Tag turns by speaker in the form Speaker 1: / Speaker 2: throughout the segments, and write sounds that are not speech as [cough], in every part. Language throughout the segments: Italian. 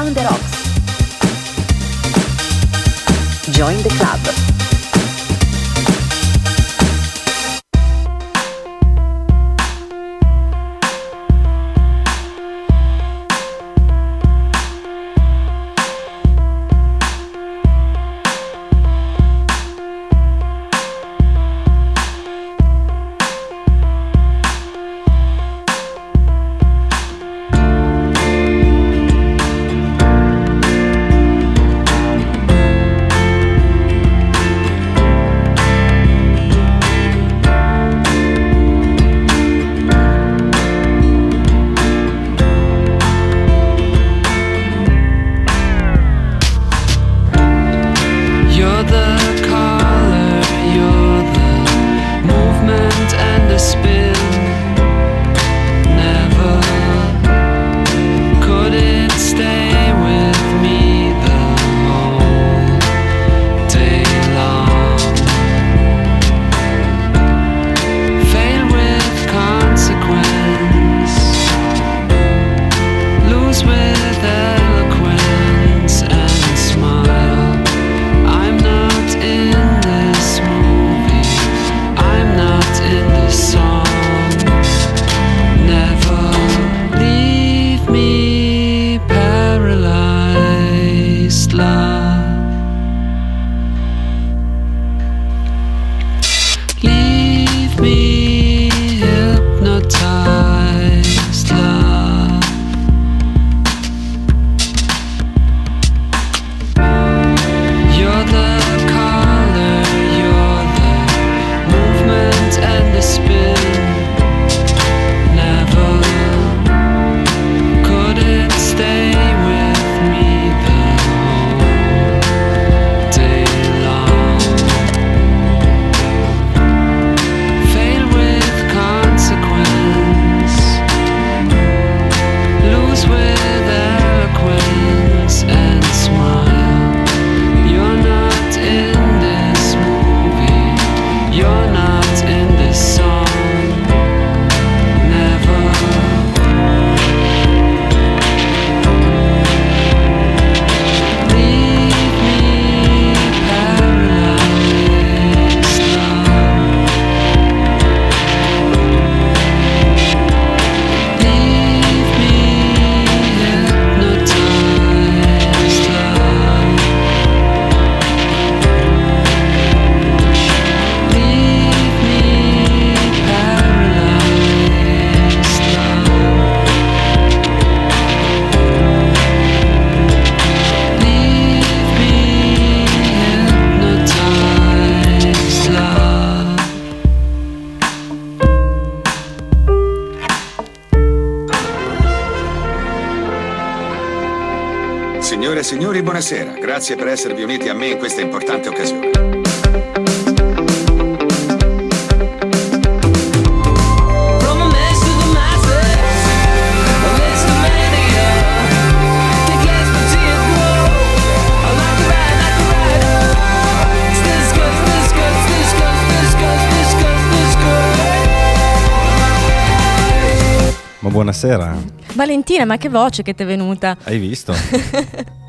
Speaker 1: Down the Rocks. Join the club.
Speaker 2: Grazie per esservi uniti a me in questa importante occasione.
Speaker 3: Ma buonasera.
Speaker 4: Valentina, ma che voce che ti è venuta?
Speaker 3: Hai visto? [laughs]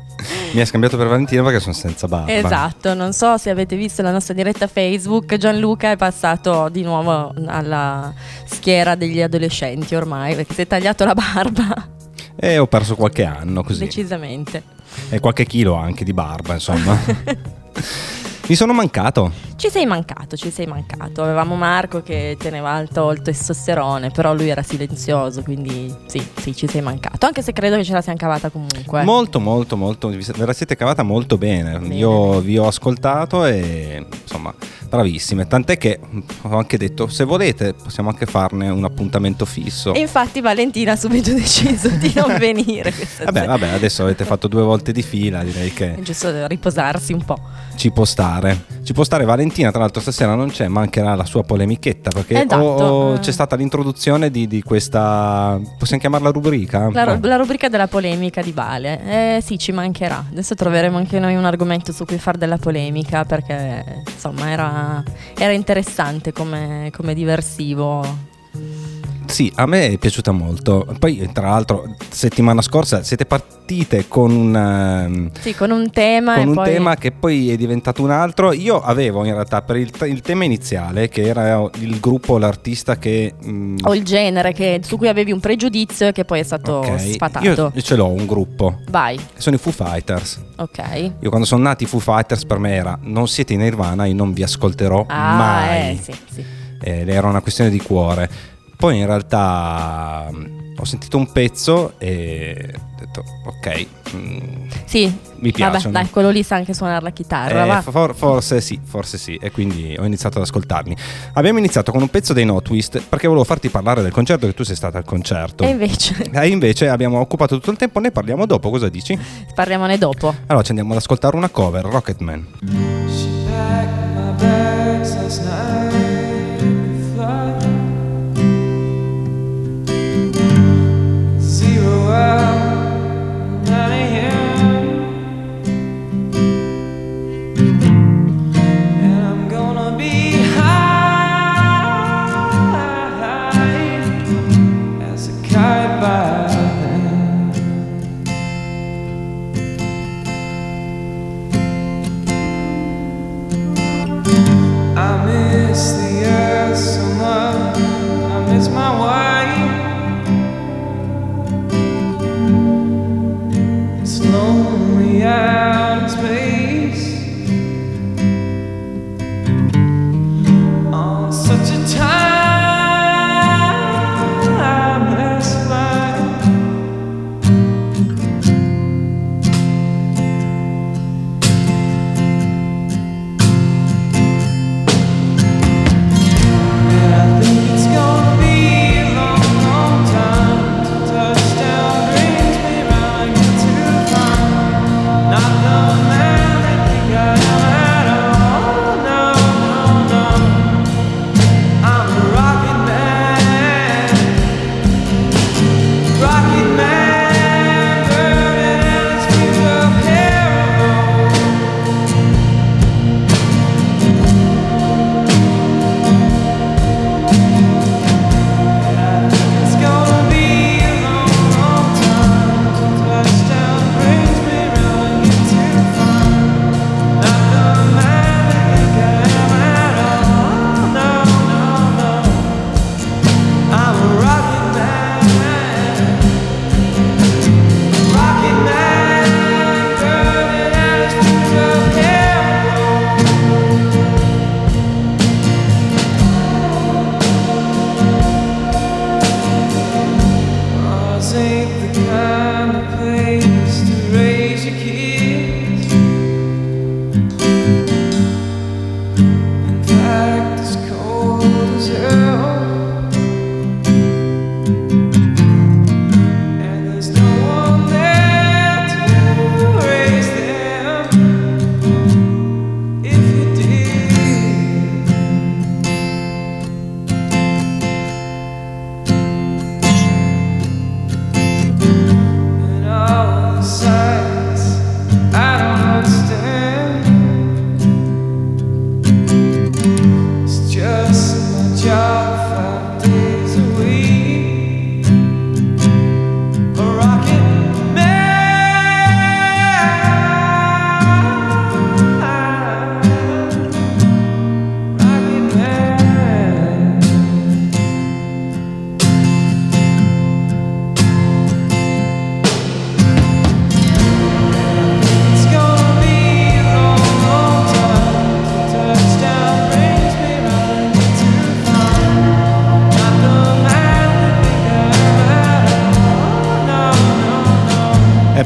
Speaker 3: Mi ha scambiato per Valentina perché sono senza barba.
Speaker 4: Esatto, non so se avete visto la nostra diretta Facebook, Gianluca è passato di nuovo alla schiera degli adolescenti ormai perché si è tagliato la barba.
Speaker 3: E ho perso qualche anno così.
Speaker 4: Decisamente.
Speaker 3: E qualche chilo anche di barba, insomma. [laughs] Mi sono mancato.
Speaker 4: Ci sei mancato, ci sei mancato. Avevamo Marco che teneva alto il testosterone, però lui era silenzioso, quindi sì, sì, ci sei mancato. Anche se credo che ce la siamo cavata comunque.
Speaker 3: Molto, molto, molto. Ve la siete cavata molto bene. bene Io vi ho ascoltato e insomma bravissime. Tant'è che ho anche detto: se volete, possiamo anche farne un appuntamento fisso.
Speaker 4: E infatti, Valentina ha subito [laughs] deciso di non venire.
Speaker 3: vabbè, vabbè, adesso avete fatto due volte di fila, direi che.
Speaker 4: È giusto riposarsi un po'.
Speaker 3: Ci può stare. Ci può stare Valentina, tra l'altro stasera non c'è, mancherà la sua polemichetta perché
Speaker 4: esatto.
Speaker 3: ho, ho, c'è stata l'introduzione di, di, questa, possiamo chiamarla rubrica?
Speaker 4: La, la rubrica della polemica di Bale. Eh, sì, ci mancherà. Adesso troveremo anche noi un argomento su cui fare della polemica perché insomma era, era interessante come, come diversivo
Speaker 5: Sì, a me è piaciuta molto. Poi, tra l'altro, settimana scorsa siete partite con un, ehm,
Speaker 4: Sì, con un tema
Speaker 5: con un
Speaker 4: poi...
Speaker 5: tema che poi è diventato un altro. Io avevo in realtà per il, il tema iniziale, che era il gruppo, l'artista che. mm,
Speaker 4: O il genere che- su cui avevi un pregiudizio e che poi è stato
Speaker 5: ok,
Speaker 4: sfatato.
Speaker 5: Io ce l'ho un gruppo.
Speaker 4: Vai,
Speaker 5: Sono i Foo Fighters.
Speaker 4: ok.
Speaker 5: Io quando sono nati i Foo Fighters per me era non siete in Nirvana, io non vi ascolterò
Speaker 4: Ah,
Speaker 5: mai.
Speaker 4: eh, sì, sì.
Speaker 5: Ed era una questione di cuore. Poi in realtà mm, ho sentito un pezzo e ho detto ok, mm,
Speaker 4: Sì,
Speaker 5: mi
Speaker 4: vabbè,
Speaker 5: piacciono.
Speaker 4: dai, quello lì sa anche suonare la chitarra,
Speaker 5: Eh,
Speaker 4: va.
Speaker 5: for- forse sì, forse sì, e quindi ho iniziato ad ascoltarli. Abbiamo iniziato con un pezzo dei No Twist perché volevo farti parlare del concerto che tu sei stata al concerto.
Speaker 4: E invece [laughs]
Speaker 5: E invece abbiamo occupato tutto il tempo, ne parliamo dopo, cosa dici?
Speaker 4: parliamone dopo.
Speaker 5: Allora ci andiamo ad ascoltare una cover, Rocketman.
Speaker 6: She packed my bags last night.
Speaker 5: world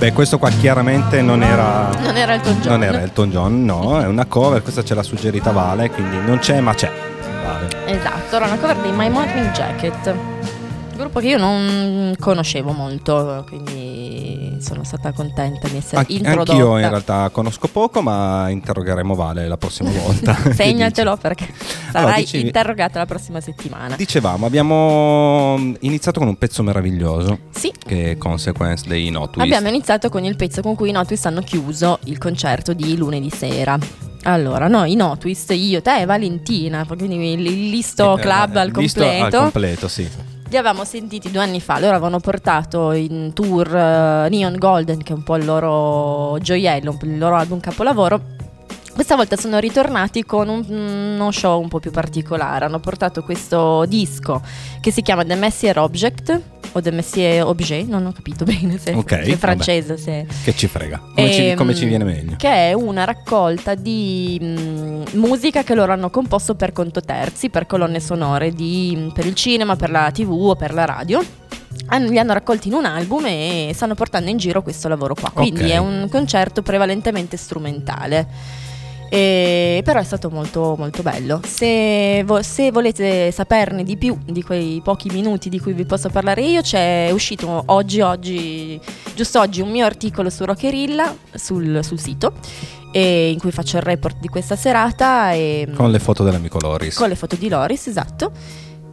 Speaker 5: beh, questo qua chiaramente non era...
Speaker 4: Non era Elton John.
Speaker 5: Non era Elton John, no, è una cover, questa ce l'ha suggerita Vale, quindi non c'è ma c'è. Vale.
Speaker 4: Esatto, era una cover dei My Morning Jacket. Gruppo che io non conoscevo molto, quindi sono stata contenta di essere
Speaker 5: Anch-
Speaker 4: introdotta.
Speaker 5: anch'io in realtà conosco poco, ma interrogheremo Vale la prossima [laughs] volta.
Speaker 4: Segnatelo perché
Speaker 5: Allora,
Speaker 4: sarai
Speaker 5: dicevi-
Speaker 4: interrogata la prossima settimana.
Speaker 5: Dicevamo, abbiamo iniziato con un pezzo meraviglioso
Speaker 4: Sì,
Speaker 5: che è Consequence dei No Twist.
Speaker 4: abbiamo iniziato con il pezzo con cui i Notwist hanno chiuso il concerto di lunedì sera. Allora, noi i Notwist, io, te e Valentina, quindi il listo
Speaker 5: Eh,
Speaker 4: club al completo.
Speaker 5: al completo, sì.
Speaker 4: Li avevamo sentiti due anni fa, loro avevano portato in tour eh, Neon Golden, che è un po' il loro gioiello, il loro album capolavoro. Questa volta sono ritornati con un- uno show un po' più particolare. Hanno portato questo disco che si chiama The Messier Object o The Messier Objet, non ho capito [laughs] bene se
Speaker 3: Ok,
Speaker 4: se è
Speaker 3: vabbè.
Speaker 4: francese. Se...
Speaker 3: Che ci frega. Come, ci,
Speaker 4: Ehm,
Speaker 3: come ci viene meglio.
Speaker 4: Che è una raccolta di mh, musica che loro hanno composto per conto terzi, per colonne sonore di- per il cinema, per la tv o per la radio. Li hanno raccolti in un album e stanno portando in giro questo lavoro qua. Quindi
Speaker 3: Ok.
Speaker 4: è un concerto prevalentemente strumentale. E- però è stato molto molto bello. Se, vo- se volete saperne di più di quei pochi minuti di cui vi posso parlare io, c'è uscito oggi, oggi, giusto oggi, un mio articolo su Rockerilla sul, sul sito in cui faccio il report di questa serata e,
Speaker 3: Con le foto dell'amico Loris.
Speaker 4: con le foto di Loris, esatto.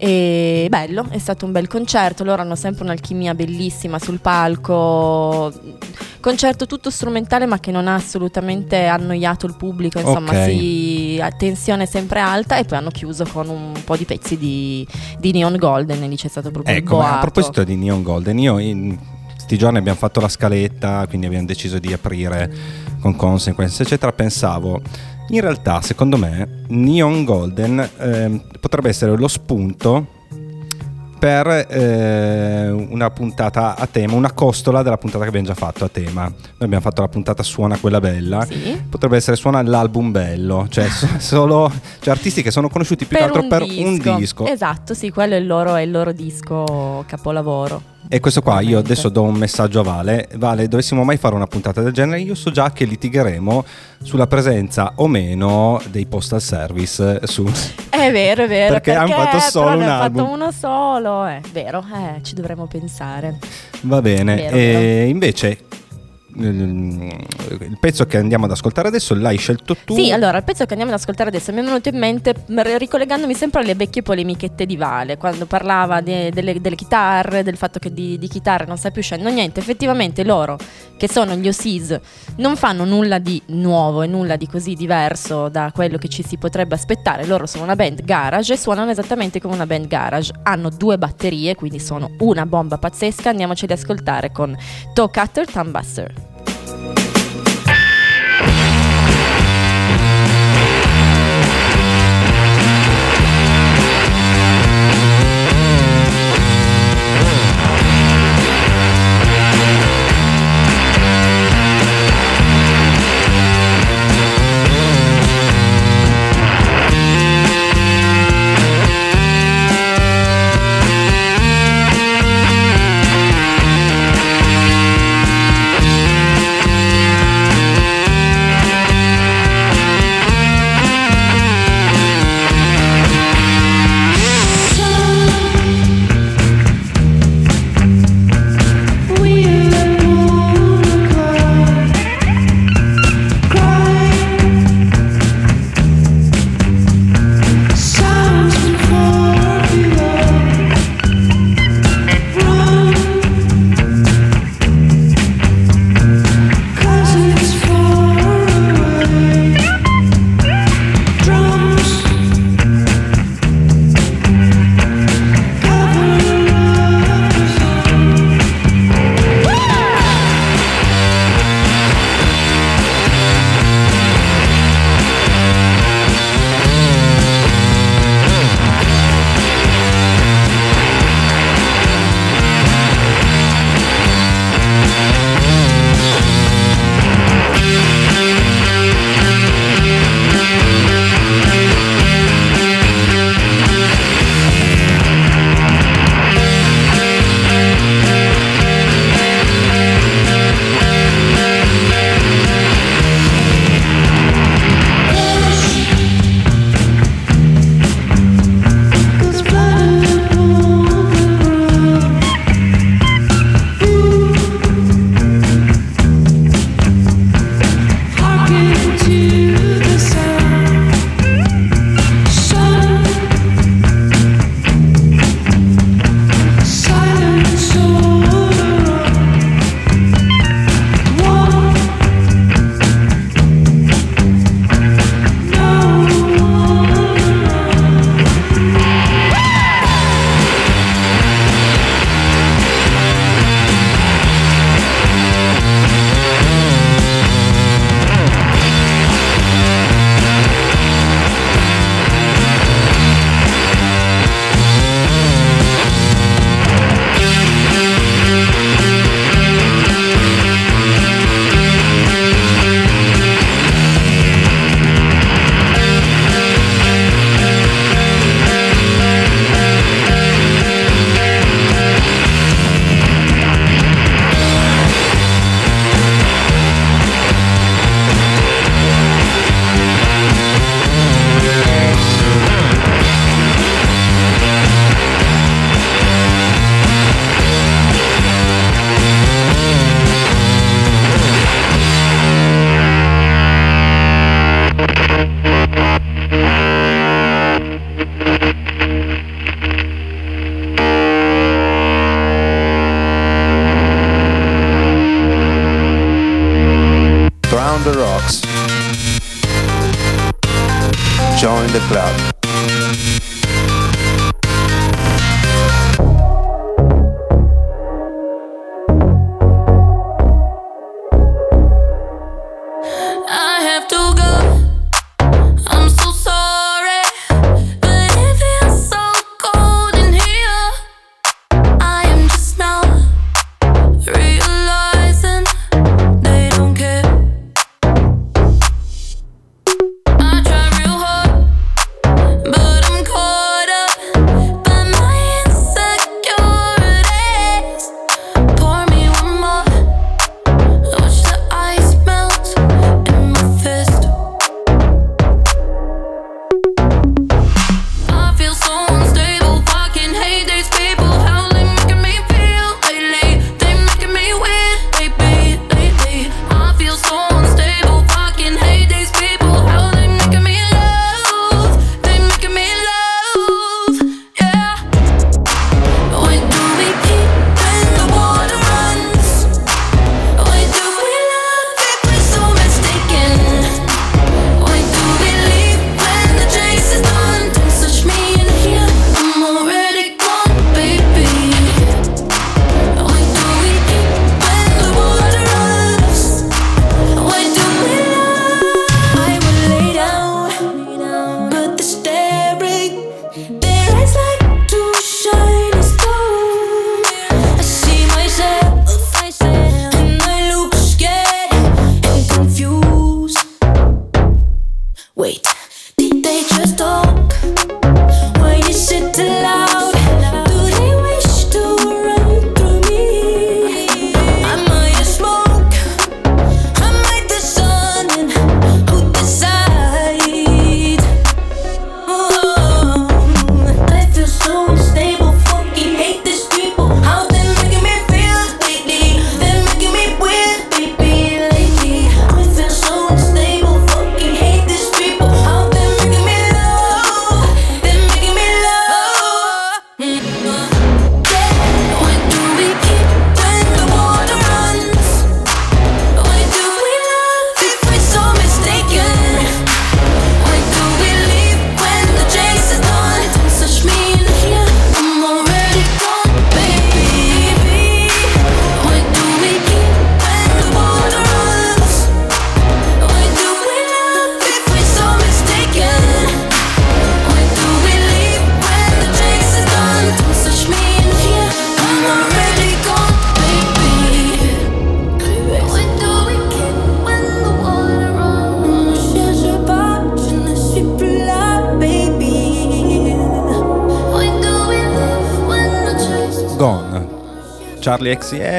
Speaker 4: E bello, è stato un bel concerto. Loro hanno sempre un'alchimia bellissima sul palco. Concerto tutto strumentale, ma che non ha assolutamente annoiato il pubblico. Insomma,
Speaker 3: Ok.
Speaker 4: sì, tensione sempre alta. E poi hanno chiuso con un po' di pezzi di, di Neon Golden. E lì c'è stato proprio
Speaker 3: Ecco, a proposito di Neon Golden, io in questi giorni abbiamo fatto la scaletta, quindi abbiamo deciso di aprire con consequenze, eccetera. Pensavo, in realtà, secondo me, Neon Golden ehm, potrebbe essere lo spunto per eh, una puntata a tema, una costola della puntata che abbiamo già fatto a tema. Noi abbiamo fatto la puntata Suona quella bella.
Speaker 4: Sì.
Speaker 3: Potrebbe essere suona l'album bello, cioè so- [laughs] solo cioè artisti che sono conosciuti più che altro per un disco.
Speaker 4: Esatto, sì, quello è il loro, è il loro disco capolavoro.
Speaker 3: E questo qua, io adesso do un messaggio a Vale. Vale, dovessimo mai fare una puntata del genere, io so già che litigheremo sulla presenza o meno dei postal service su...
Speaker 4: È vero, è vero.
Speaker 3: Perché hanno fatto solo un album.
Speaker 4: fatto uno solo, è vero, eh, ci dovremmo pensare.
Speaker 3: Va bene.
Speaker 4: Vero,
Speaker 3: e
Speaker 4: vero.
Speaker 3: invece il pezzo che andiamo ad ascoltare adesso l'hai scelto tu.
Speaker 4: Sì, allora, il pezzo che andiamo ad ascoltare adesso mi è venuto in mente ricollegandomi sempre alle vecchie polemichette di Vale, quando parlava de- delle, delle chitarre, del fatto che di, di chitarre non sa più scendere. No, niente, effettivamente loro, che sono gli Osis, non fanno nulla di nuovo e nulla di così diverso da quello che ci si potrebbe aspettare. Loro sono una band garage e suonano esattamente come una band garage. Hanno due batterie, quindi sono una bomba pazzesca. Andiamoci ad ascoltare con Toe Cutter Thumb
Speaker 7: Thank
Speaker 8: you.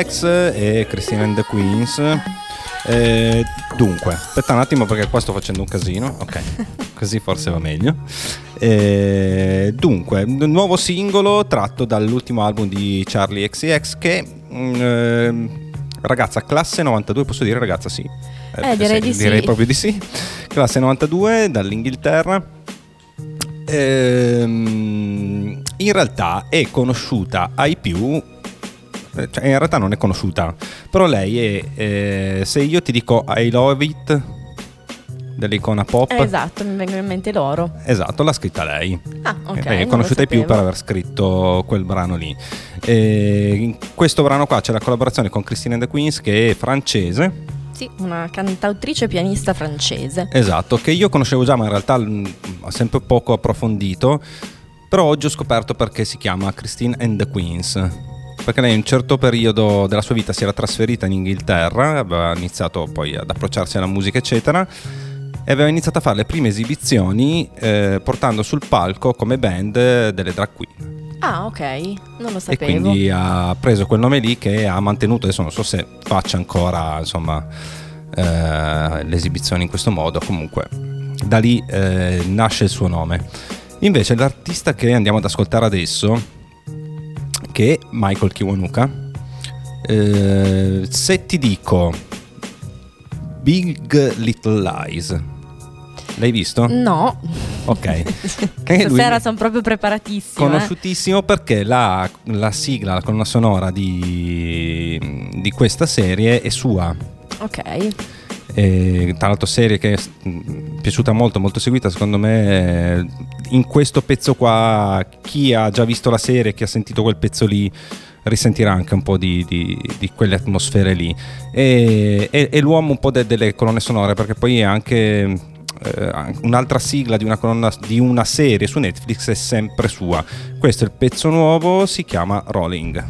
Speaker 8: XCX e Christine and the Queens. Eh, dunque, aspetta un attimo perché qua sto facendo un casino. Ok, [laughs] così forse va meglio. Eh, dunque, un nuovo singolo tratto dall'ultimo album di Charlie XCX che... ehm, ragazza, classe 92, posso dire ragazza sì?
Speaker 4: Eh, direi di sì.
Speaker 8: Direi proprio di sì. Classe 92 dall'Inghilterra. Ehm, in realtà è conosciuta ai più eh, cioè in realtà non è conosciuta però lei è eh, se io ti dico I love it dell'icona pop
Speaker 4: Eh, esatto, mi vengono in mente loro.
Speaker 8: Esatto, l'ha scritta lei.
Speaker 4: Ah, ok.
Speaker 8: Eh, è
Speaker 4: non
Speaker 8: conosciuta di più per aver scritto quel brano lì. E in questo brano qua c'è la collaborazione con Christine and the Queens che è francese.
Speaker 4: Sì, una cantautrice pianista francese.
Speaker 8: Esatto, che io conoscevo già, ma in realtà mh, ho sempre poco approfondito. Però oggi ho scoperto perché si chiama Christine and the Queens. Perché lei in un certo periodo della sua vita si era trasferita in Inghilterra, aveva iniziato poi ad approcciarsi alla musica, eccetera. E aveva iniziato a fare le prime esibizioni eh, portando sul palco come band delle drag queen.
Speaker 4: Ah, ok, non lo
Speaker 8: E
Speaker 4: sapevo.
Speaker 8: quindi ha preso quel nome lì che ha mantenuto, adesso non so se faccia ancora insomma, eh, le esibizioni in questo modo, comunque da lì eh, nasce il suo nome. Invece l'artista che andiamo ad ascoltare adesso, che è Michael Kiwanuka, eh, se ti dico Big Little Lies, l'hai visto?
Speaker 4: No,
Speaker 8: Ok. [laughs]
Speaker 4: Stasera sono proprio preparatissima. eh.
Speaker 8: Conosciutissimo perché la, la sigla, la colonna sonora di, di questa serie è sua.
Speaker 4: Ok.
Speaker 3: E, tra l'altro serie che è piaciuta molto, molto seguita, secondo me eh, in questo pezzo qua chi ha già visto la serie, chi ha sentito quel pezzo lì risentirà anche un po' di, di- di quelle atmosfere lì. E, e- e l'uomo un po' de- delle colonne sonore perché poi è anche eh, un'altra sigla di una, colonna, di una serie su Netflix è sempre sua. Questo è il pezzo nuovo si chiama Rolling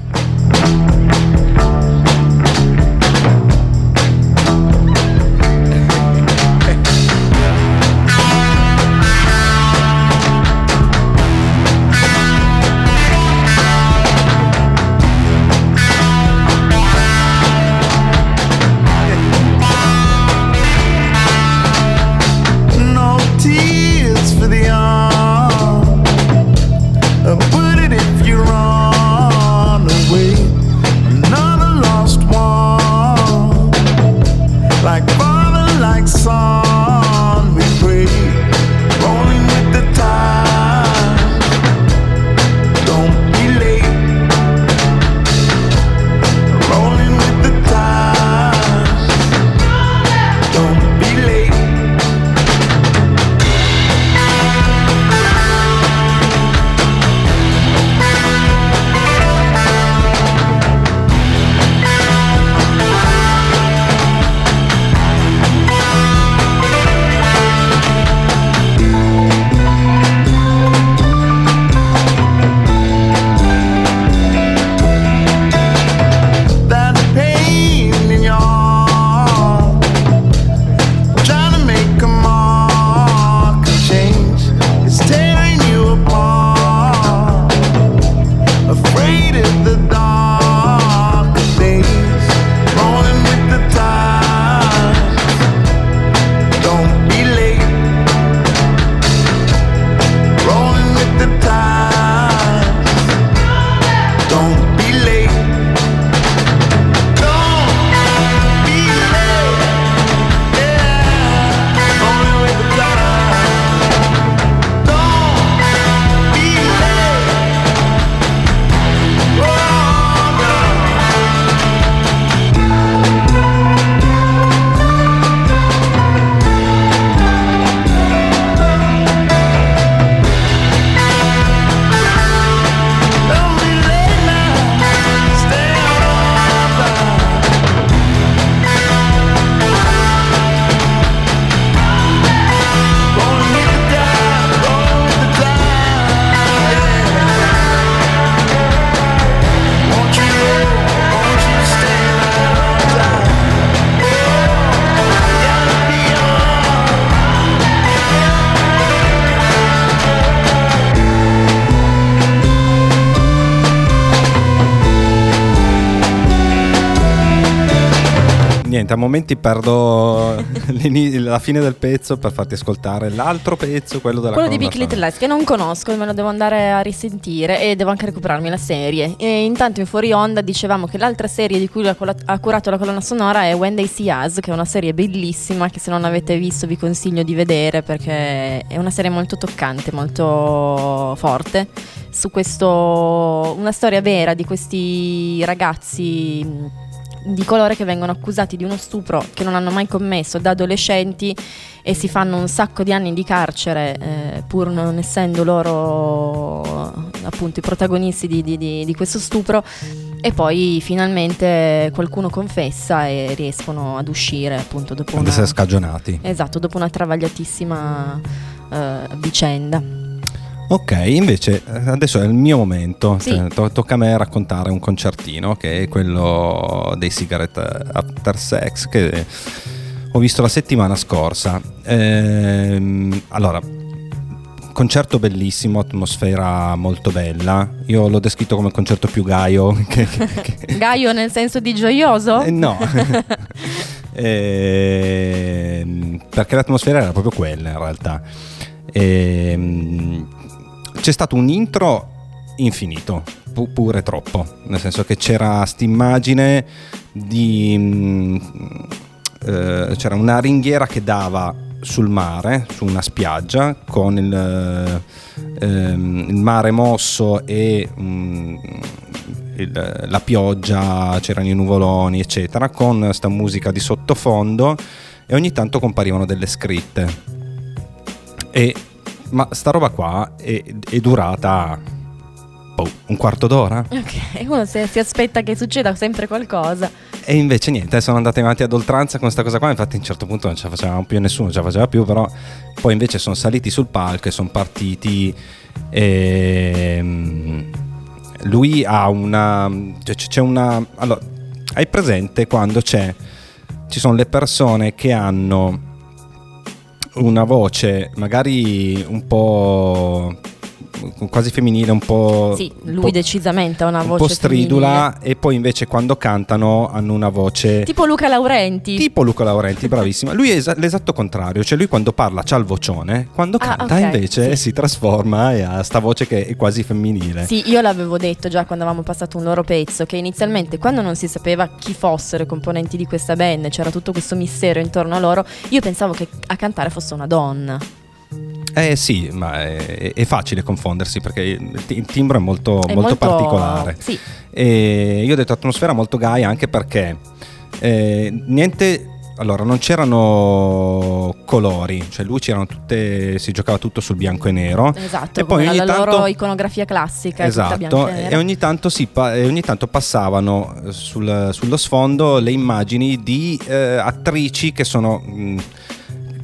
Speaker 3: momenti perdo [laughs] la fine del pezzo per farti ascoltare l'altro pezzo quello della
Speaker 4: Quello di Big Little. Lies che non conosco e me lo devo andare a risentire e devo anche recuperarmi la serie. E intanto in fuori onda dicevamo che l'altra serie di cui ha curato la colonna sonora è When They See Us, che è una serie bellissima che se non avete visto vi consiglio di vedere perché è una serie molto toccante, molto forte. Su questo, una storia vera di questi ragazzi di colore che vengono accusati di uno stupro che non hanno mai commesso da adolescenti e si fanno un sacco di anni di carcere eh, pur non essendo loro appunto i protagonisti di, di- di- di questo stupro e poi finalmente qualcuno confessa e riescono ad uscire appunto dopo
Speaker 3: ad
Speaker 4: una,
Speaker 3: essere scagionati
Speaker 4: esatto, dopo una travagliatissima eh, vicenda.
Speaker 3: Ok, invece eh, adesso è il mio momento,
Speaker 4: Sì.
Speaker 3: Cioè, to- tocca a me raccontare un concertino che è quello dei Cigarette After Sex che ho visto la settimana scorsa. Ehm, allora, concerto bellissimo, atmosfera molto bella. Io l'ho descritto come il concerto più gaio [laughs] che, che- che- [laughs]
Speaker 4: Gaio nel senso di gioioso?
Speaker 3: eh, no. [laughs] Ehm, perché l'atmosfera era proprio quella in realtà. Ehm, c'è stato un intro infinito, pu- pure troppo, nel senso che c'era st'immagine di... mm, eh, c'era una ringhiera che dava sul mare, su una spiaggia, con il, ehm, il mare mosso e mm, il- la pioggia, c'erano i nuvoloni, eccetera, con sta musica di sottofondo e ogni tanto comparivano delle scritte. E, ma sta roba qua è, è durata boh, un quarto d'ora.
Speaker 4: Ok, uno si, si aspetta che succeda sempre qualcosa.
Speaker 3: E invece niente, sono andati avanti ad oltranza con questa cosa qua. Infatti, a un certo punto non ce la facevamo più, nessuno ce la faceva più. Però poi invece sono saliti sul palco e sono partiti. ehm, lui ha una. cioè, c'è una. Allora, hai presente quando c'è. Ci sono le persone che hanno una voce magari un po' quasi femminile, un po'.
Speaker 4: Sì,
Speaker 3: un
Speaker 4: lui
Speaker 3: po'-
Speaker 4: decisamente ha una
Speaker 3: un
Speaker 4: voce
Speaker 3: po' stridula e poi invece quando cantano hanno una voce
Speaker 4: femminile. Tipo Luca Laurenti.
Speaker 3: tipo Luca Laurenti, bravissima. Lui è esa- l'esatto contrario, cioè lui quando parla c'ha il vocione, quando
Speaker 4: Ah,
Speaker 3: canta
Speaker 4: ok,
Speaker 3: invece
Speaker 4: sì.
Speaker 3: si trasforma e ha sta voce che è quasi femminile.
Speaker 4: Sì, io l'avevo detto già quando avevamo passato un loro pezzo che inizialmente quando non si sapeva chi fossero i componenti di questa band, c'era tutto questo mistero intorno a loro, io pensavo che a cantare fosse una donna.
Speaker 3: Eh sì, ma è, è facile confondersi perché il ti- il timbro è molto,
Speaker 4: È
Speaker 3: molto particolare.
Speaker 4: Sì,
Speaker 3: E io ho detto atmosfera molto gaia anche perché eh, niente. Allora, non c'erano colori, cioè lui c'erano tutte. si giocava tutto sul bianco e nero.
Speaker 4: esatto,
Speaker 3: E poi ogni
Speaker 4: la
Speaker 3: tanto-
Speaker 4: loro iconografia classica.
Speaker 3: Esatto,
Speaker 4: e
Speaker 3: e ogni tanto, si e ogni tanto passavano sul- sullo sfondo le immagini di eh, attrici che sono mh,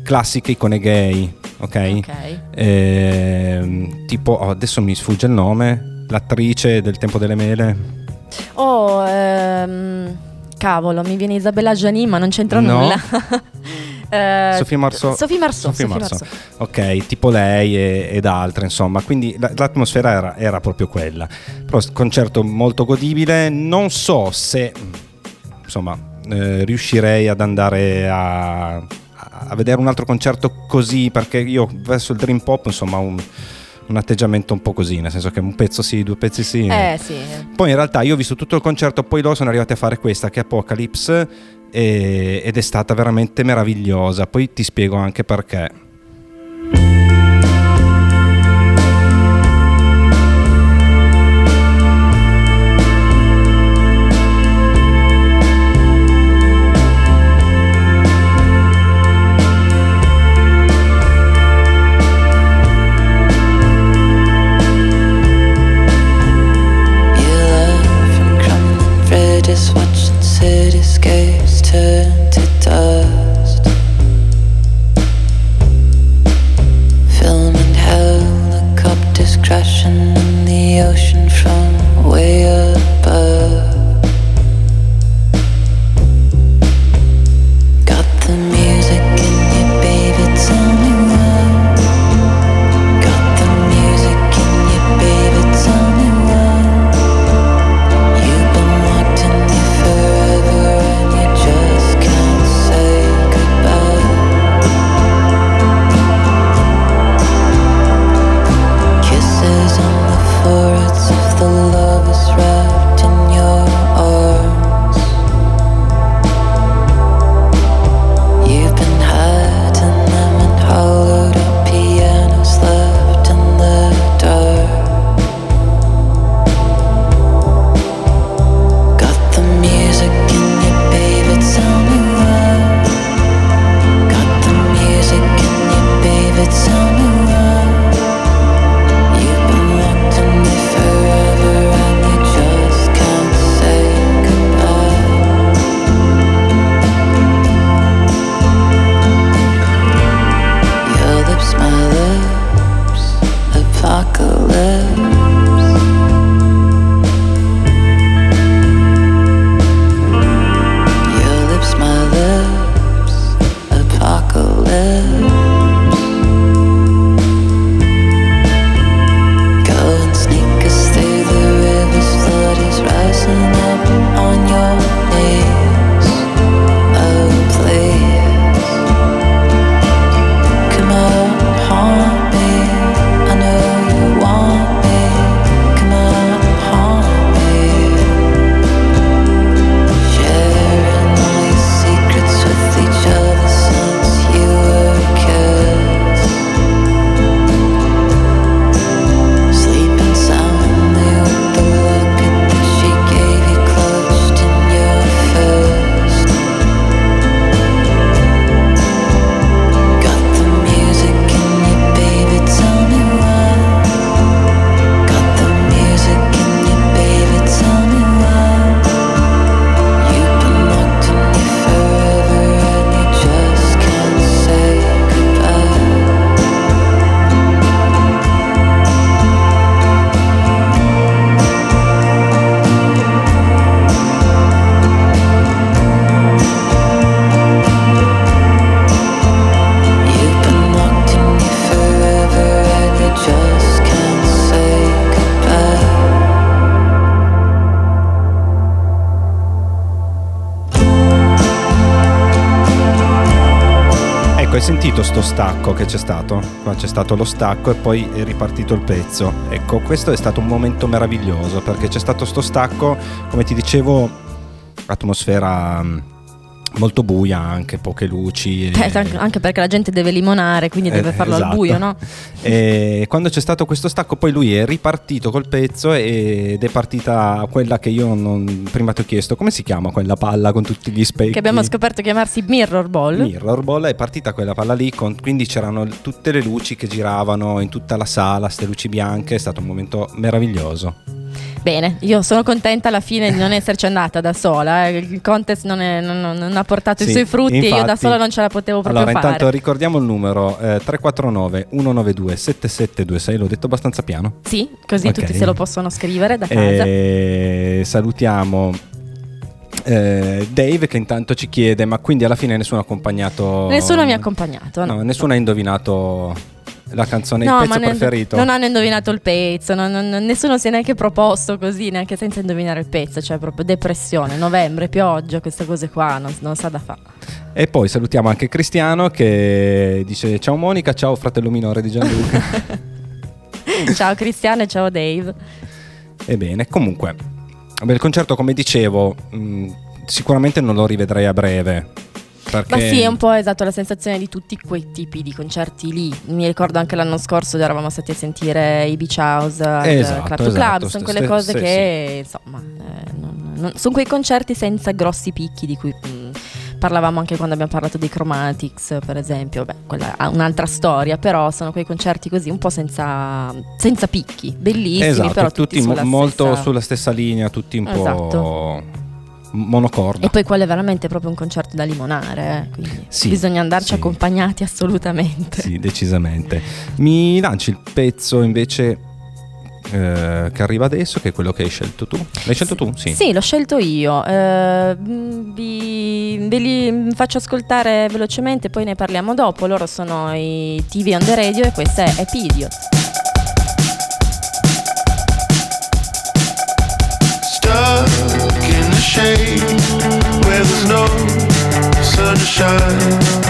Speaker 3: classiche icone gay, ok?
Speaker 4: Ok.
Speaker 3: Ehm, tipo, oh, adesso mi sfugge il nome, l'attrice del Tempo delle Mele.
Speaker 4: Oh, ehm, cavolo, mi viene Isabella Gianni, ma non c'entra
Speaker 3: No.
Speaker 4: nulla. [laughs] Eh,
Speaker 3: Marceau.
Speaker 4: Sofia Marceau.
Speaker 3: Sofia
Speaker 4: Sofia
Speaker 3: Marceau.
Speaker 4: Marceau.
Speaker 3: Ok, tipo lei e- ed altre, insomma, quindi la- l'atmosfera era, era proprio quella. Però concerto molto godibile, non so se, insomma, eh, riuscirei ad andare a, a vedere un altro concerto così, perché io verso il Dream Pop, insomma, un, un atteggiamento un po' così, nel senso che un pezzo sì, due pezzi sì.
Speaker 4: Eh sì.
Speaker 3: Poi in realtà io ho visto tutto il concerto, poi loro sono arrivati a fare questa che è Apocalypse e- ed è stata veramente meravigliosa. Poi ti spiego anche perché. crushing in the ocean. Stacco che c'è stato? Qua c'è stato lo stacco e poi è ripartito il pezzo. Ecco, questo è stato un momento meraviglioso perché c'è stato sto stacco, come ti dicevo, atmosfera mm, molto buia, anche poche luci.
Speaker 4: Eh, anche- perché la gente deve limonare, quindi deve
Speaker 3: Eh,
Speaker 4: farlo al
Speaker 3: esatto.
Speaker 4: buio, no? [laughs]
Speaker 3: E quando c'è stato questo stacco, poi lui è ripartito col pezzo ed è partita quella che io non, prima ti ho chiesto, come si chiama quella palla con tutti gli specchi?
Speaker 4: Che abbiamo scoperto chiamarsi Mirror Ball.
Speaker 3: Mirror Ball è partita quella palla lì, con- quindi c'erano tutte le luci che giravano in tutta la sala, queste luci bianche, è stato un momento meraviglioso.
Speaker 4: Bene, io sono contenta alla fine di non esserci andata da sola. eh. Il contest non, è- non- non- ha portato
Speaker 3: Sì,
Speaker 4: i suoi frutti e io da
Speaker 3: infatti-
Speaker 4: sola non ce la potevo proprio
Speaker 3: Allora, intanto
Speaker 4: fare.
Speaker 3: ricordiamo il numero eh, 349 192 7726, l'ho detto abbastanza piano.
Speaker 4: Sì, così
Speaker 3: Ok.
Speaker 4: tutti se lo possono scrivere da casa.
Speaker 3: E salutiamo eh, Dave che intanto ci chiede, ma quindi alla fine nessuno ha accompagnato...
Speaker 4: Nessuno mi ha accompagnato.
Speaker 3: No,
Speaker 4: No,
Speaker 3: nessuno ha indovinato la canzone,
Speaker 4: No,
Speaker 3: il pezzo preferito.
Speaker 4: non hanno indovinato il pezzo, non- non- nessuno si è neanche proposto così, neanche senza indovinare il pezzo, cioè proprio depressione, novembre, pioggia, queste cose qua, non, non sa da fare.
Speaker 3: E poi salutiamo anche Cristiano che dice ciao Monica, ciao fratello minore di Gianluca. [laughs]
Speaker 4: ciao Cristiano e ciao Dave.
Speaker 3: Ebbene, comunque, il concerto come dicevo, mh, sicuramente non lo rivedrei a breve. Perché...
Speaker 4: Ma sì, è un po' esatto la sensazione di tutti quei tipi di concerti lì. Mi ricordo anche l'anno scorso eravamo stati a sentire i Beach House al
Speaker 3: Esatto,
Speaker 4: Club to
Speaker 3: esatto,
Speaker 4: Club. Sono quelle cose
Speaker 3: sì,
Speaker 4: che insomma, eh, non- non- sono quei concerti senza grossi picchi di cui mh, parlavamo anche quando abbiamo parlato dei Chromatics, per esempio. Beh, quella è un'altra storia, però sono quei concerti così un po' senza, senza picchi, bellissimi,
Speaker 3: Esatto,
Speaker 4: però tutti,
Speaker 3: tutti
Speaker 4: sulla
Speaker 3: molto
Speaker 4: stessa-
Speaker 3: sulla stessa linea, tutti un
Speaker 4: Esatto.
Speaker 3: po' monocorda.
Speaker 4: E poi quello è veramente proprio un concerto da limonare, eh, quindi
Speaker 3: Sì,
Speaker 4: bisogna andarci
Speaker 3: sì.
Speaker 4: accompagnati assolutamente.
Speaker 3: Sì, decisamente. Mi lanci il pezzo invece eh, che arriva adesso, che è quello che hai scelto tu. L'hai scelto tu? Sì.
Speaker 4: Sì, l'ho scelto io. Eh, mh, vi, ve li faccio ascoltare velocemente, poi ne parliamo dopo. Loro sono i TV on the radio e questa è Happy
Speaker 9: shade where there's no sunshine.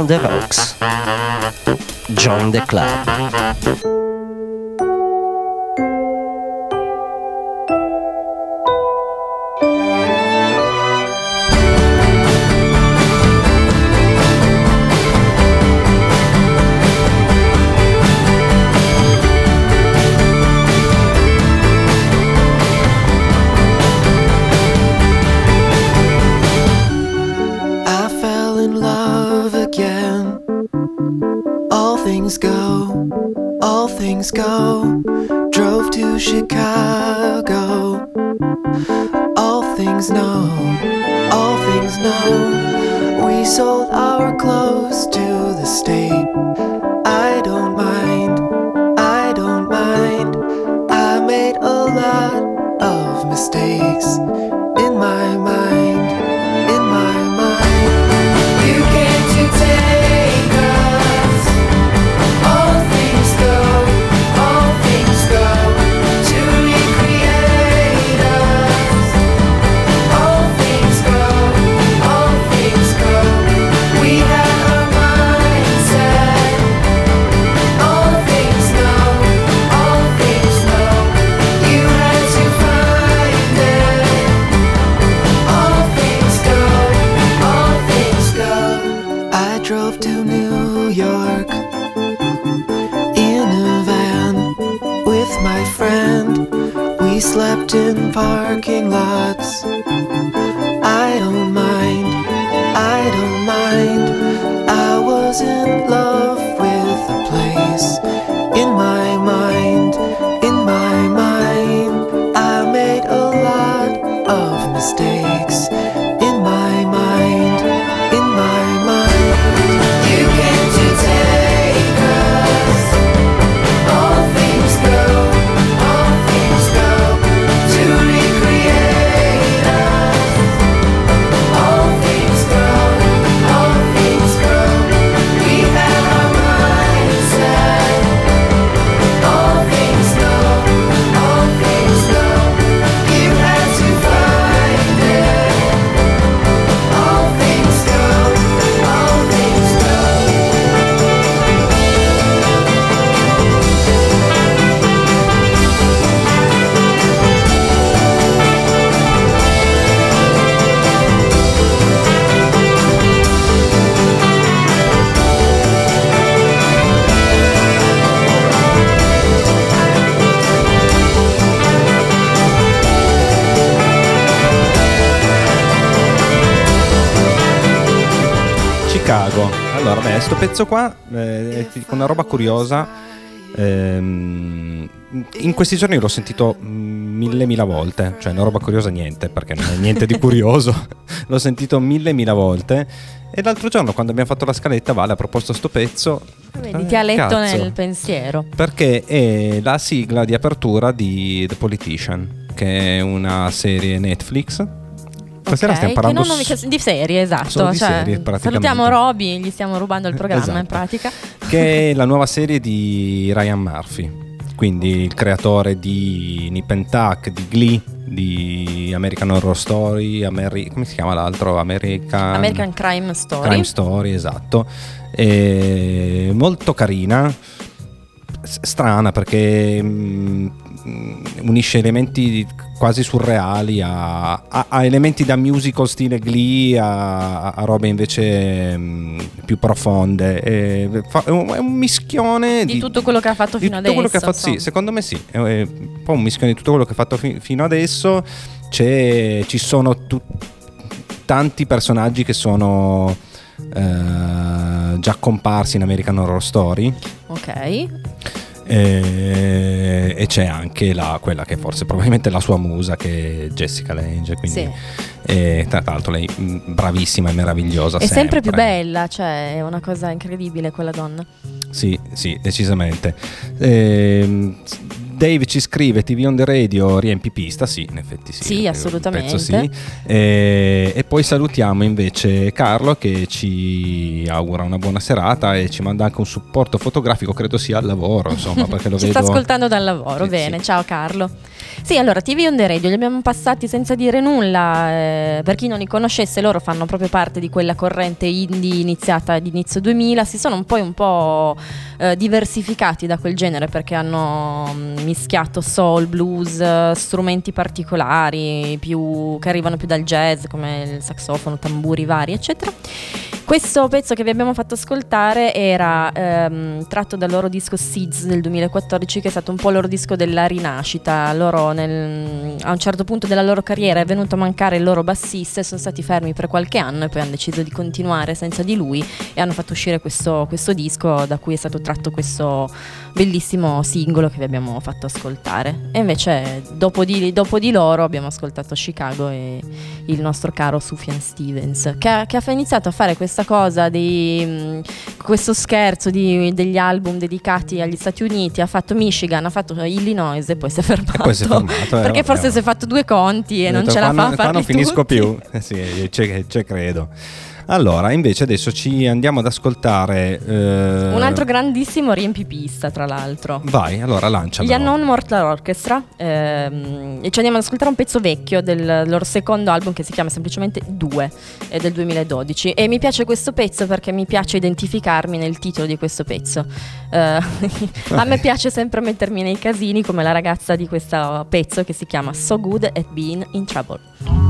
Speaker 10: Around the Rocks. Join the club.
Speaker 5: Mistakes Parking lots.
Speaker 3: Beh, sto pezzo qua eh, dico una roba curiosa. Ehm, in questi giorni l'ho sentito mm, mille mila volte, cioè una roba curiosa niente, perché non è niente di curioso. [laughs] l'ho sentito mille mila volte. E l'altro giorno, quando abbiamo fatto la scaletta, Vale ha proposto sto pezzo.
Speaker 4: Vedi,
Speaker 3: Eh,
Speaker 4: ti ha letto
Speaker 3: cazzo.
Speaker 4: nel pensiero.
Speaker 3: Perché è la sigla di apertura di The Politician, che è una serie Netflix. Stasera
Speaker 4: Ok,
Speaker 3: stiamo parlando
Speaker 4: non-
Speaker 3: s-
Speaker 4: di serie, esatto.
Speaker 3: di
Speaker 4: cioè,
Speaker 3: serie,
Speaker 4: salutiamo Roby, gli stiamo rubando il programma in
Speaker 3: Esatto.
Speaker 4: pratica.
Speaker 3: che è la nuova serie di Ryan Murphy, quindi il creatore di Nip and Tuck, di Glee, di American Horror Story, Ameri- come si chiama l'altro? American,
Speaker 4: American Crime Story.
Speaker 3: Crime Story, esatto. E molto carina, strana perché mm, mm, unisce elementi quasi surreali a, a- a elementi da musical stile Glee a, a robe invece mm, più profonde. E fa- è, un, è un mischione
Speaker 4: Di tutto quello che ha fatto
Speaker 3: di
Speaker 4: fino adesso.
Speaker 3: fatto, sì, secondo me sì, è è un po' un mischione di tutto quello che ha fatto fi- fino adesso. C'è- ci sono tu- tanti personaggi che sono eh, già comparsi in American Horror Story.
Speaker 4: Ok.
Speaker 3: Eh, e c'è anche la- quella che forse probabilmente è la sua musa che è Jessica Lange quindi
Speaker 4: Sì.
Speaker 3: eh, tra l'altro lei mh, bravissima e meravigliosa
Speaker 4: È sempre più bella, cioè è una cosa incredibile quella donna.
Speaker 3: Sì, sì, decisamente. Ehm, Dave ci scrive TV on the radio riempi pista, sì, in effetti sì.
Speaker 4: Sì,
Speaker 3: eh,
Speaker 4: assolutamente.
Speaker 3: sì. E, e poi salutiamo invece Carlo che ci augura una buona serata e ci manda anche un supporto fotografico, credo sia al lavoro, insomma, perché lo [laughs]
Speaker 4: Ci
Speaker 3: vedo...
Speaker 4: sta ascoltando dal lavoro,
Speaker 3: Sì,
Speaker 4: bene,
Speaker 3: sì.
Speaker 4: ciao Carlo. Sì, allora TV on the radio li abbiamo passati senza dire nulla, eh, per chi non li conoscesse loro fanno proprio parte di quella corrente indie iniziata ad inizio 2000, si sono poi un po' eh, diversificati da quel genere perché hanno mm, mischiato soul, blues, strumenti particolari più, che arrivano più dal jazz come il saxofono, tamburi vari eccetera. Questo pezzo che vi abbiamo fatto ascoltare era ehm, tratto dal loro disco Seeds del 2014, che è stato un po' il loro disco della rinascita. Loro nel- a un certo punto della loro carriera è venuto a mancare il loro bassista e sono stati fermi per qualche anno e poi hanno deciso di continuare senza di lui e hanno fatto uscire questo, questo disco da cui è stato tratto questo bellissimo singolo che vi abbiamo fatto ascoltare. E invece dopo di, dopo di loro abbiamo ascoltato Chicago e il nostro caro Sufjan Stevens, che ha, che ha iniziato a fare questa cosa di questo scherzo di- degli album dedicati agli Stati Uniti, ha fatto Michigan, ha fatto Illinois e poi si è fermato.
Speaker 3: poi si è fermato, eh,
Speaker 4: perché
Speaker 3: vabbè,
Speaker 4: forse
Speaker 3: vabbè.
Speaker 4: si è fatto due conti e non
Speaker 3: detto,
Speaker 4: ce la fa a
Speaker 3: non- qua
Speaker 4: farli
Speaker 3: non finisco
Speaker 4: tutti.
Speaker 3: più. Eh sì, c'è, c'è credo. Allora, invece adesso ci andiamo ad ascoltare... eh,
Speaker 4: Un altro grandissimo riempipista, tra l'altro.
Speaker 3: Vai, allora lancialo.
Speaker 4: Gli Unknown Mortal Orchestra ehm, e ci andiamo ad ascoltare un pezzo vecchio del loro secondo album che si chiama semplicemente Due, è del 2012 e mi piace questo pezzo perché mi piace identificarmi nel titolo di questo pezzo. Eh, [laughs] a me [laughs] piace sempre mettermi nei casini come la ragazza di questo pezzo che si chiama So Good at Being in Trouble.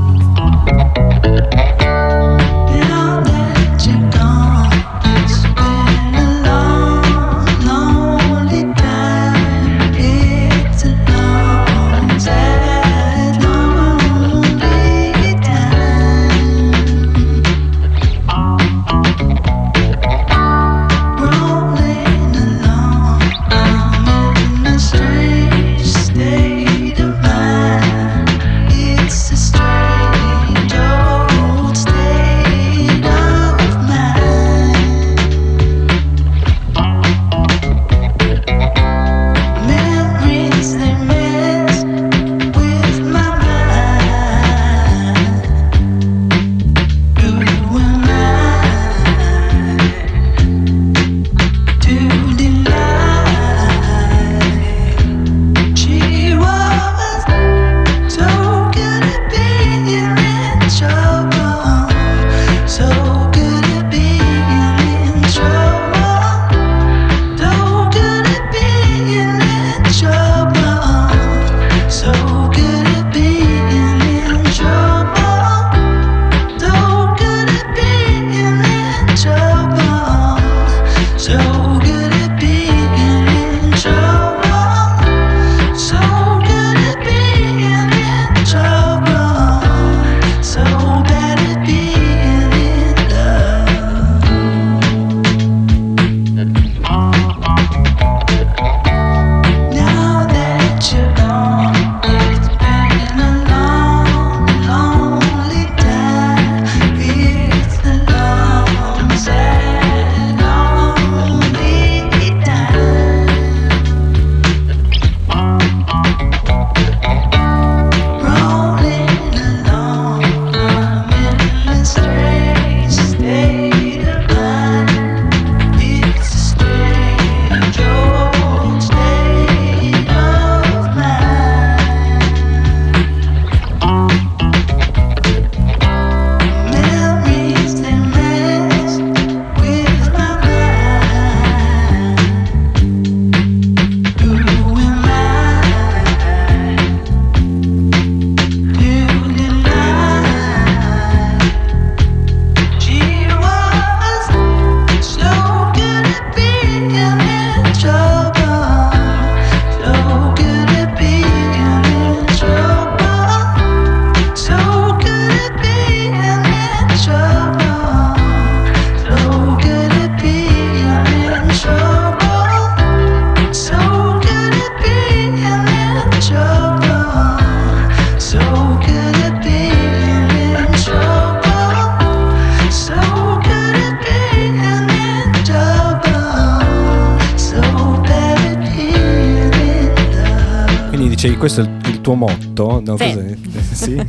Speaker 3: Motto? No,
Speaker 4: Sì.
Speaker 3: cos'è? [laughs] sì?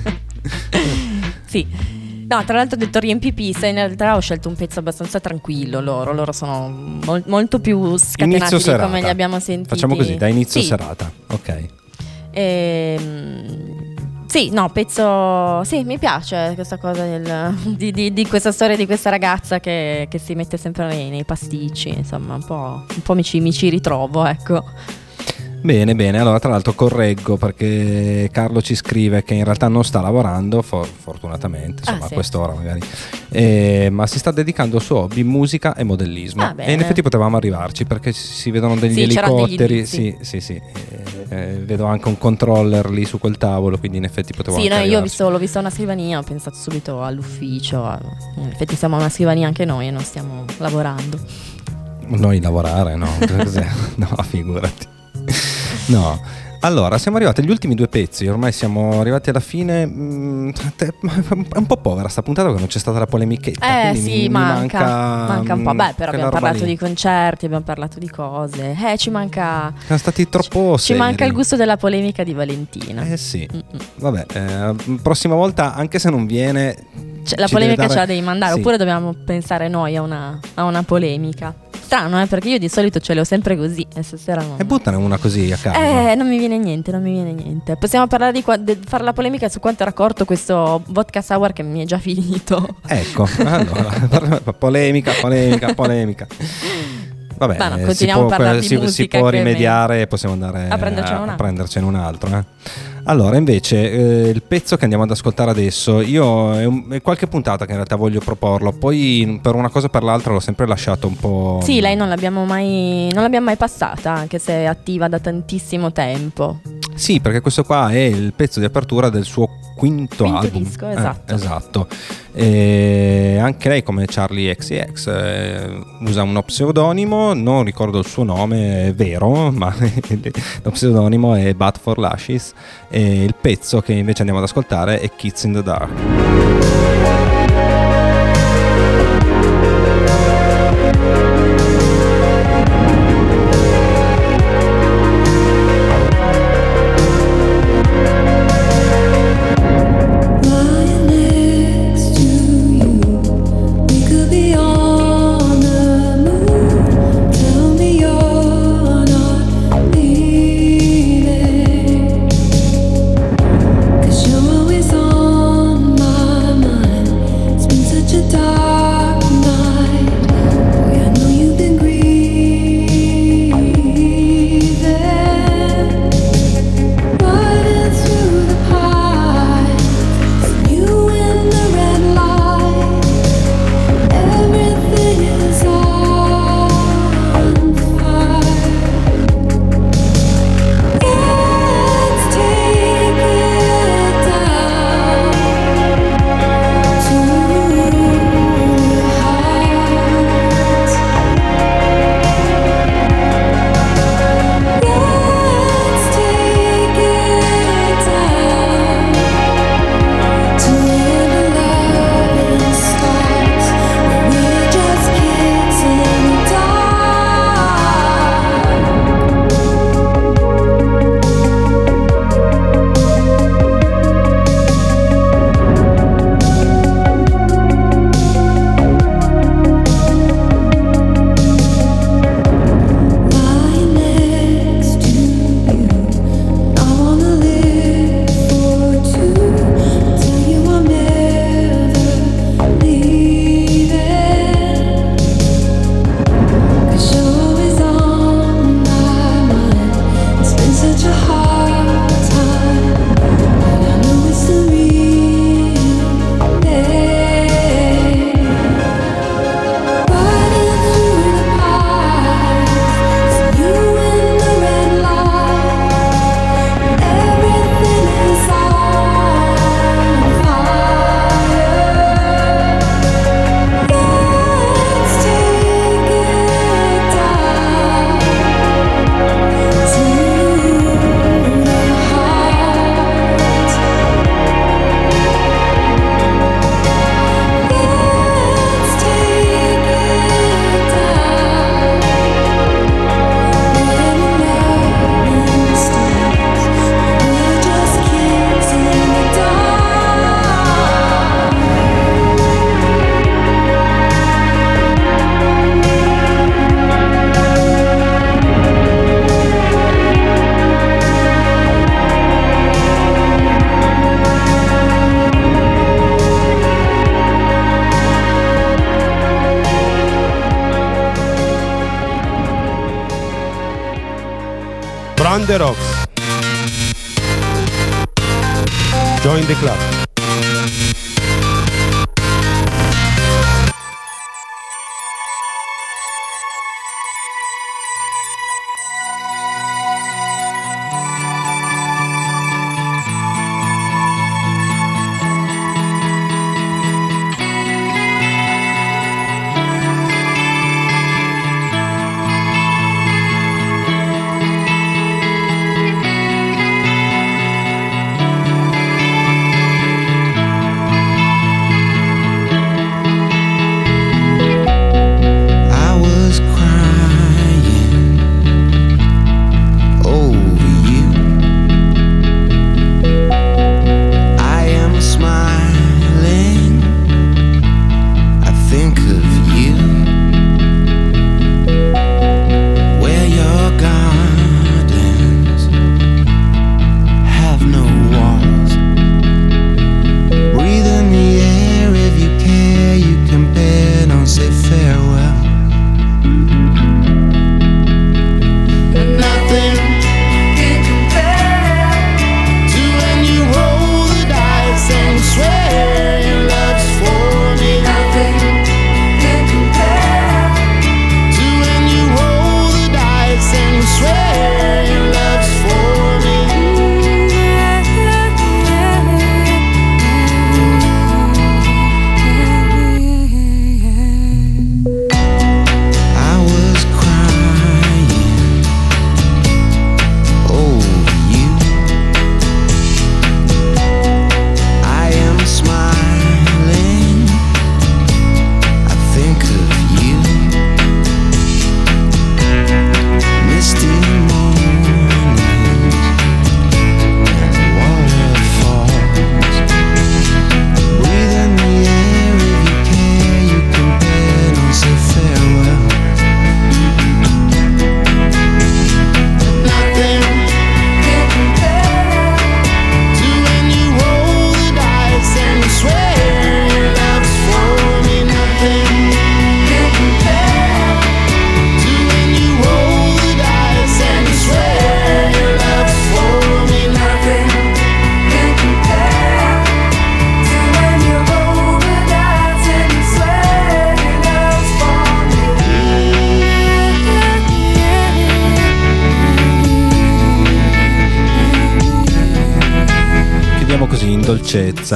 Speaker 4: Sì. No, tra l'altro ho detto riempi pista, in realtà ho scelto un pezzo abbastanza tranquillo loro, loro sono mol- molto più scatenati
Speaker 3: Inizio
Speaker 4: di
Speaker 3: serata.
Speaker 4: come li abbiamo sentiti.
Speaker 3: Facciamo così, da inizio
Speaker 4: Sì.
Speaker 3: serata. Ok.
Speaker 4: Ehm, sì, no, pezzo. Sì, mi piace questa cosa del- [laughs] di, di- di questa storia di questa ragazza che, che si mette sempre nei, nei pasticci. Insomma, un po', un po' mi, ci, mi ci ritrovo, ecco.
Speaker 3: Bene, bene. Allora, tra l'altro, correggo perché Carlo ci scrive che in realtà non sta lavorando, for- fortunatamente, insomma,
Speaker 4: Ah, sì.
Speaker 3: a quest'ora magari, Eh, ma si sta dedicando al suo hobby musica e modellismo.
Speaker 4: Ah,
Speaker 3: e in effetti potevamo arrivarci perché si- vedono degli
Speaker 4: Sì, degli
Speaker 3: elicotteri.
Speaker 4: indizi.
Speaker 3: sì, sì, sì. Eh, eh, vedo anche un controller lì su quel tavolo, quindi in effetti potevo
Speaker 4: Sì, no, io visto, l'ho vista una scrivania, ho pensato subito all'ufficio. a- In effetti siamo a una scrivania anche noi e non stiamo lavorando.
Speaker 3: Noi lavorare, no? [laughs] No, figurati. No. Allora, siamo arrivati agli ultimi due pezzi, ormai siamo arrivati alla fine. mm, È un po' povera sta puntata perché non c'è stata la polemichetta.
Speaker 4: Eh sì,
Speaker 3: mi- mi
Speaker 4: manca, manca un po'.
Speaker 3: mm,
Speaker 4: Beh, però abbiamo parlato
Speaker 3: lì.
Speaker 4: di concerti, abbiamo parlato di cose. Eh, ci manca.
Speaker 3: Siamo stati troppo
Speaker 4: Ci manca
Speaker 3: seri.
Speaker 4: il gusto della polemica di Valentina.
Speaker 3: Eh sì.
Speaker 4: Mm-mm.
Speaker 3: Vabbè, eh, prossima volta, anche se non viene.
Speaker 4: Cioè, la
Speaker 3: ci
Speaker 4: polemica
Speaker 3: deve
Speaker 4: ce la
Speaker 3: dare-
Speaker 4: devi mandare,
Speaker 3: Sì.
Speaker 4: oppure dobbiamo pensare noi a una, a una polemica. Strano, eh, perché io di solito ce le ho sempre così. E stasera non.
Speaker 3: E buttane una così a caso.
Speaker 4: Eh, non mi viene niente, non mi viene niente. Possiamo parlare di qua- de- fare la polemica su quanto era corto questo vodka sour che mi è già finito.
Speaker 3: Ecco, allora, [laughs] polemica, polemica, polemica. Vabbè,
Speaker 4: Ma no,
Speaker 3: eh, si
Speaker 4: continuiamo
Speaker 3: può,
Speaker 4: a parlare di
Speaker 3: si, si
Speaker 4: musica
Speaker 3: può
Speaker 4: che è
Speaker 3: rimediare e possiamo andare
Speaker 4: A prendercene un
Speaker 3: a,
Speaker 4: altro.
Speaker 3: prendercene un altro. eh. Allora, invece, eh, il pezzo che andiamo ad ascoltare adesso, io è, un- è qualche puntata che in realtà voglio proporlo, poi per una cosa o per l'altra l'ho sempre lasciato un po'...
Speaker 4: Sì, lei non l'abbiamo mai, non l'abbiamo mai passata, anche se è attiva da tantissimo tempo.
Speaker 3: Sì, perché questo qua è il pezzo di apertura del suo quinto,
Speaker 4: Quinto
Speaker 3: album.
Speaker 4: disco,
Speaker 3: Eh,
Speaker 4: esatto.
Speaker 3: esatto. E anche lei, come Charlie XCX, eh, usa uno pseudonimo, non ricordo il suo nome vero, [laughs] ma [laughs] lo pseudonimo è But for Lashes. E il pezzo che invece andiamo ad ascoltare è Kids in the Dark.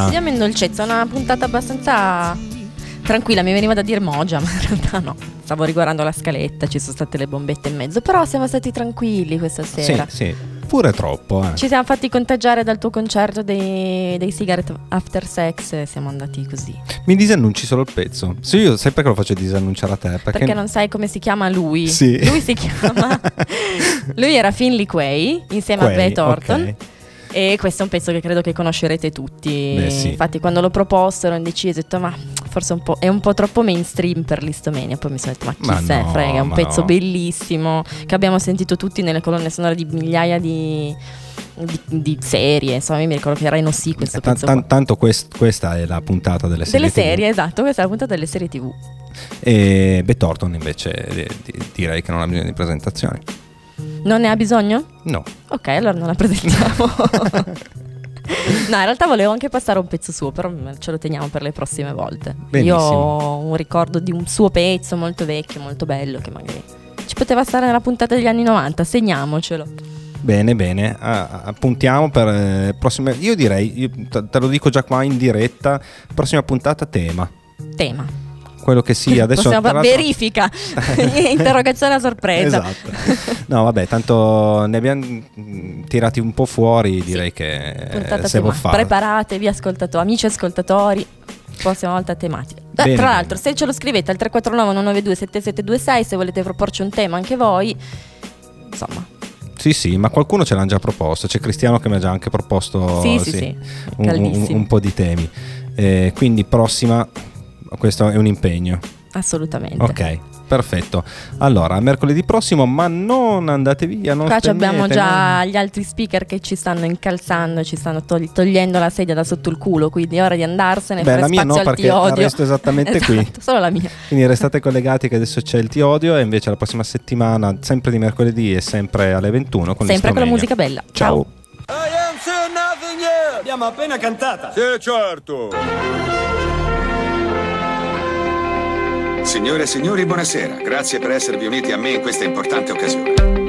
Speaker 3: Dolcezza.
Speaker 4: Andiamo in dolcezza, una puntata abbastanza tranquilla, mi veniva da dire mogia, [laughs] ma in realtà no. Stavo riguardando la scaletta, ci sono state le bombette in mezzo, però siamo stati tranquilli questa
Speaker 3: Sì,
Speaker 4: sera.
Speaker 3: sì, pure troppo. eh.
Speaker 4: Ci siamo fatti contagiare dal tuo concerto dei, dei Cigarette After Sex e siamo andati così.
Speaker 3: Mi disannunci solo il pezzo. Sì, io sai perché lo faccio disannunciare a te? Perché,
Speaker 4: Perché, non sai come si chiama lui.
Speaker 3: Sì.
Speaker 4: Lui si chiama. [laughs] lui era Finley Quay insieme a
Speaker 3: Quay,
Speaker 4: Beth Orton.
Speaker 3: ok.
Speaker 4: E questo è un pezzo che credo che conoscerete tutti.
Speaker 3: Beh, sì.
Speaker 4: Infatti, quando l'ho proposto ero indeciso, ho detto, ma forse un è un po' troppo mainstream per l'Istomania. Poi mi sono detto, ma chi
Speaker 3: Ma
Speaker 4: se
Speaker 3: no,
Speaker 4: frega, è un pezzo
Speaker 3: no.
Speaker 4: bellissimo che abbiamo sentito tutti nelle colonne sonore di migliaia di, di- di serie. Insomma, mi ricordo che era in OC questo
Speaker 3: Eh,
Speaker 4: pezzo.
Speaker 3: tan-
Speaker 4: qua.
Speaker 3: tanto quest- questa è la puntata delle serie.
Speaker 4: Delle
Speaker 3: TV.
Speaker 4: serie, esatto, questa è la puntata delle serie TV.
Speaker 3: E Beth Orton invece eh, di- direi che non ha bisogno di presentazioni.
Speaker 4: Non ne ha bisogno?
Speaker 3: No.
Speaker 4: Ok, allora non la presentiamo. [laughs] no, in realtà volevo anche passare un pezzo suo, però ce lo teniamo per le prossime volte.
Speaker 3: Benissimo.
Speaker 4: Io ho un ricordo di un suo pezzo molto vecchio, molto bello, che magari ci poteva stare nella puntata degli anni 90, segniamocelo.
Speaker 3: Bene, bene. Ah, appuntiamo per eh, prossime. Io direi, io te te lo dico già qua in diretta. Prossima puntata tema.
Speaker 4: Tema.
Speaker 3: Quello che sia adesso.
Speaker 4: Possiamo verifica. [laughs] Interrogazione a sorpresa.
Speaker 3: Esatto. No, vabbè, tanto ne abbiamo mm, tirati un po' fuori. Direi che eh,
Speaker 4: Puntata
Speaker 3: se può fare.
Speaker 4: Preparatevi, ascoltatori, amici ascoltatori. Prossima volta tematica.
Speaker 3: Bene,
Speaker 4: tra l'altro, se ce lo scrivete al 349 192 7726, se volete proporci un tema anche voi, insomma,
Speaker 3: Sì, sì, ma qualcuno ce l'ha già proposto. C'è Cristiano che mi ha già anche proposto
Speaker 4: Sì, sì, sì.
Speaker 3: un, un- un po' di temi. Eh, quindi prossima, questo è un impegno.
Speaker 4: assolutamente.
Speaker 3: Ok. Perfetto. Allora, mercoledì prossimo, ma non andate via. Non
Speaker 4: Qua ci abbiamo già gli altri speaker che ci stanno incalzando, ci stanno togli- togliendo la sedia da sotto il culo, quindi è ora di andarsene.
Speaker 3: Beh,
Speaker 4: fare
Speaker 3: la mia no,
Speaker 4: spazio al
Speaker 3: perché resto esattamente [laughs] qui.
Speaker 4: Esatto, Solo la mia.
Speaker 3: Quindi restate collegati che adesso c'è il Ti Odio e invece la prossima settimana, sempre di mercoledì e sempre alle 21 con
Speaker 4: Sempre con la musica bella.
Speaker 3: Ciao.
Speaker 11: L'abbiamo appena cantata.
Speaker 2: Sì, certo. Signore e signori, buonasera. Grazie per esservi uniti a me in questa importante occasione.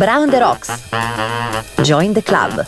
Speaker 1: Brown the Rocks. Join the club.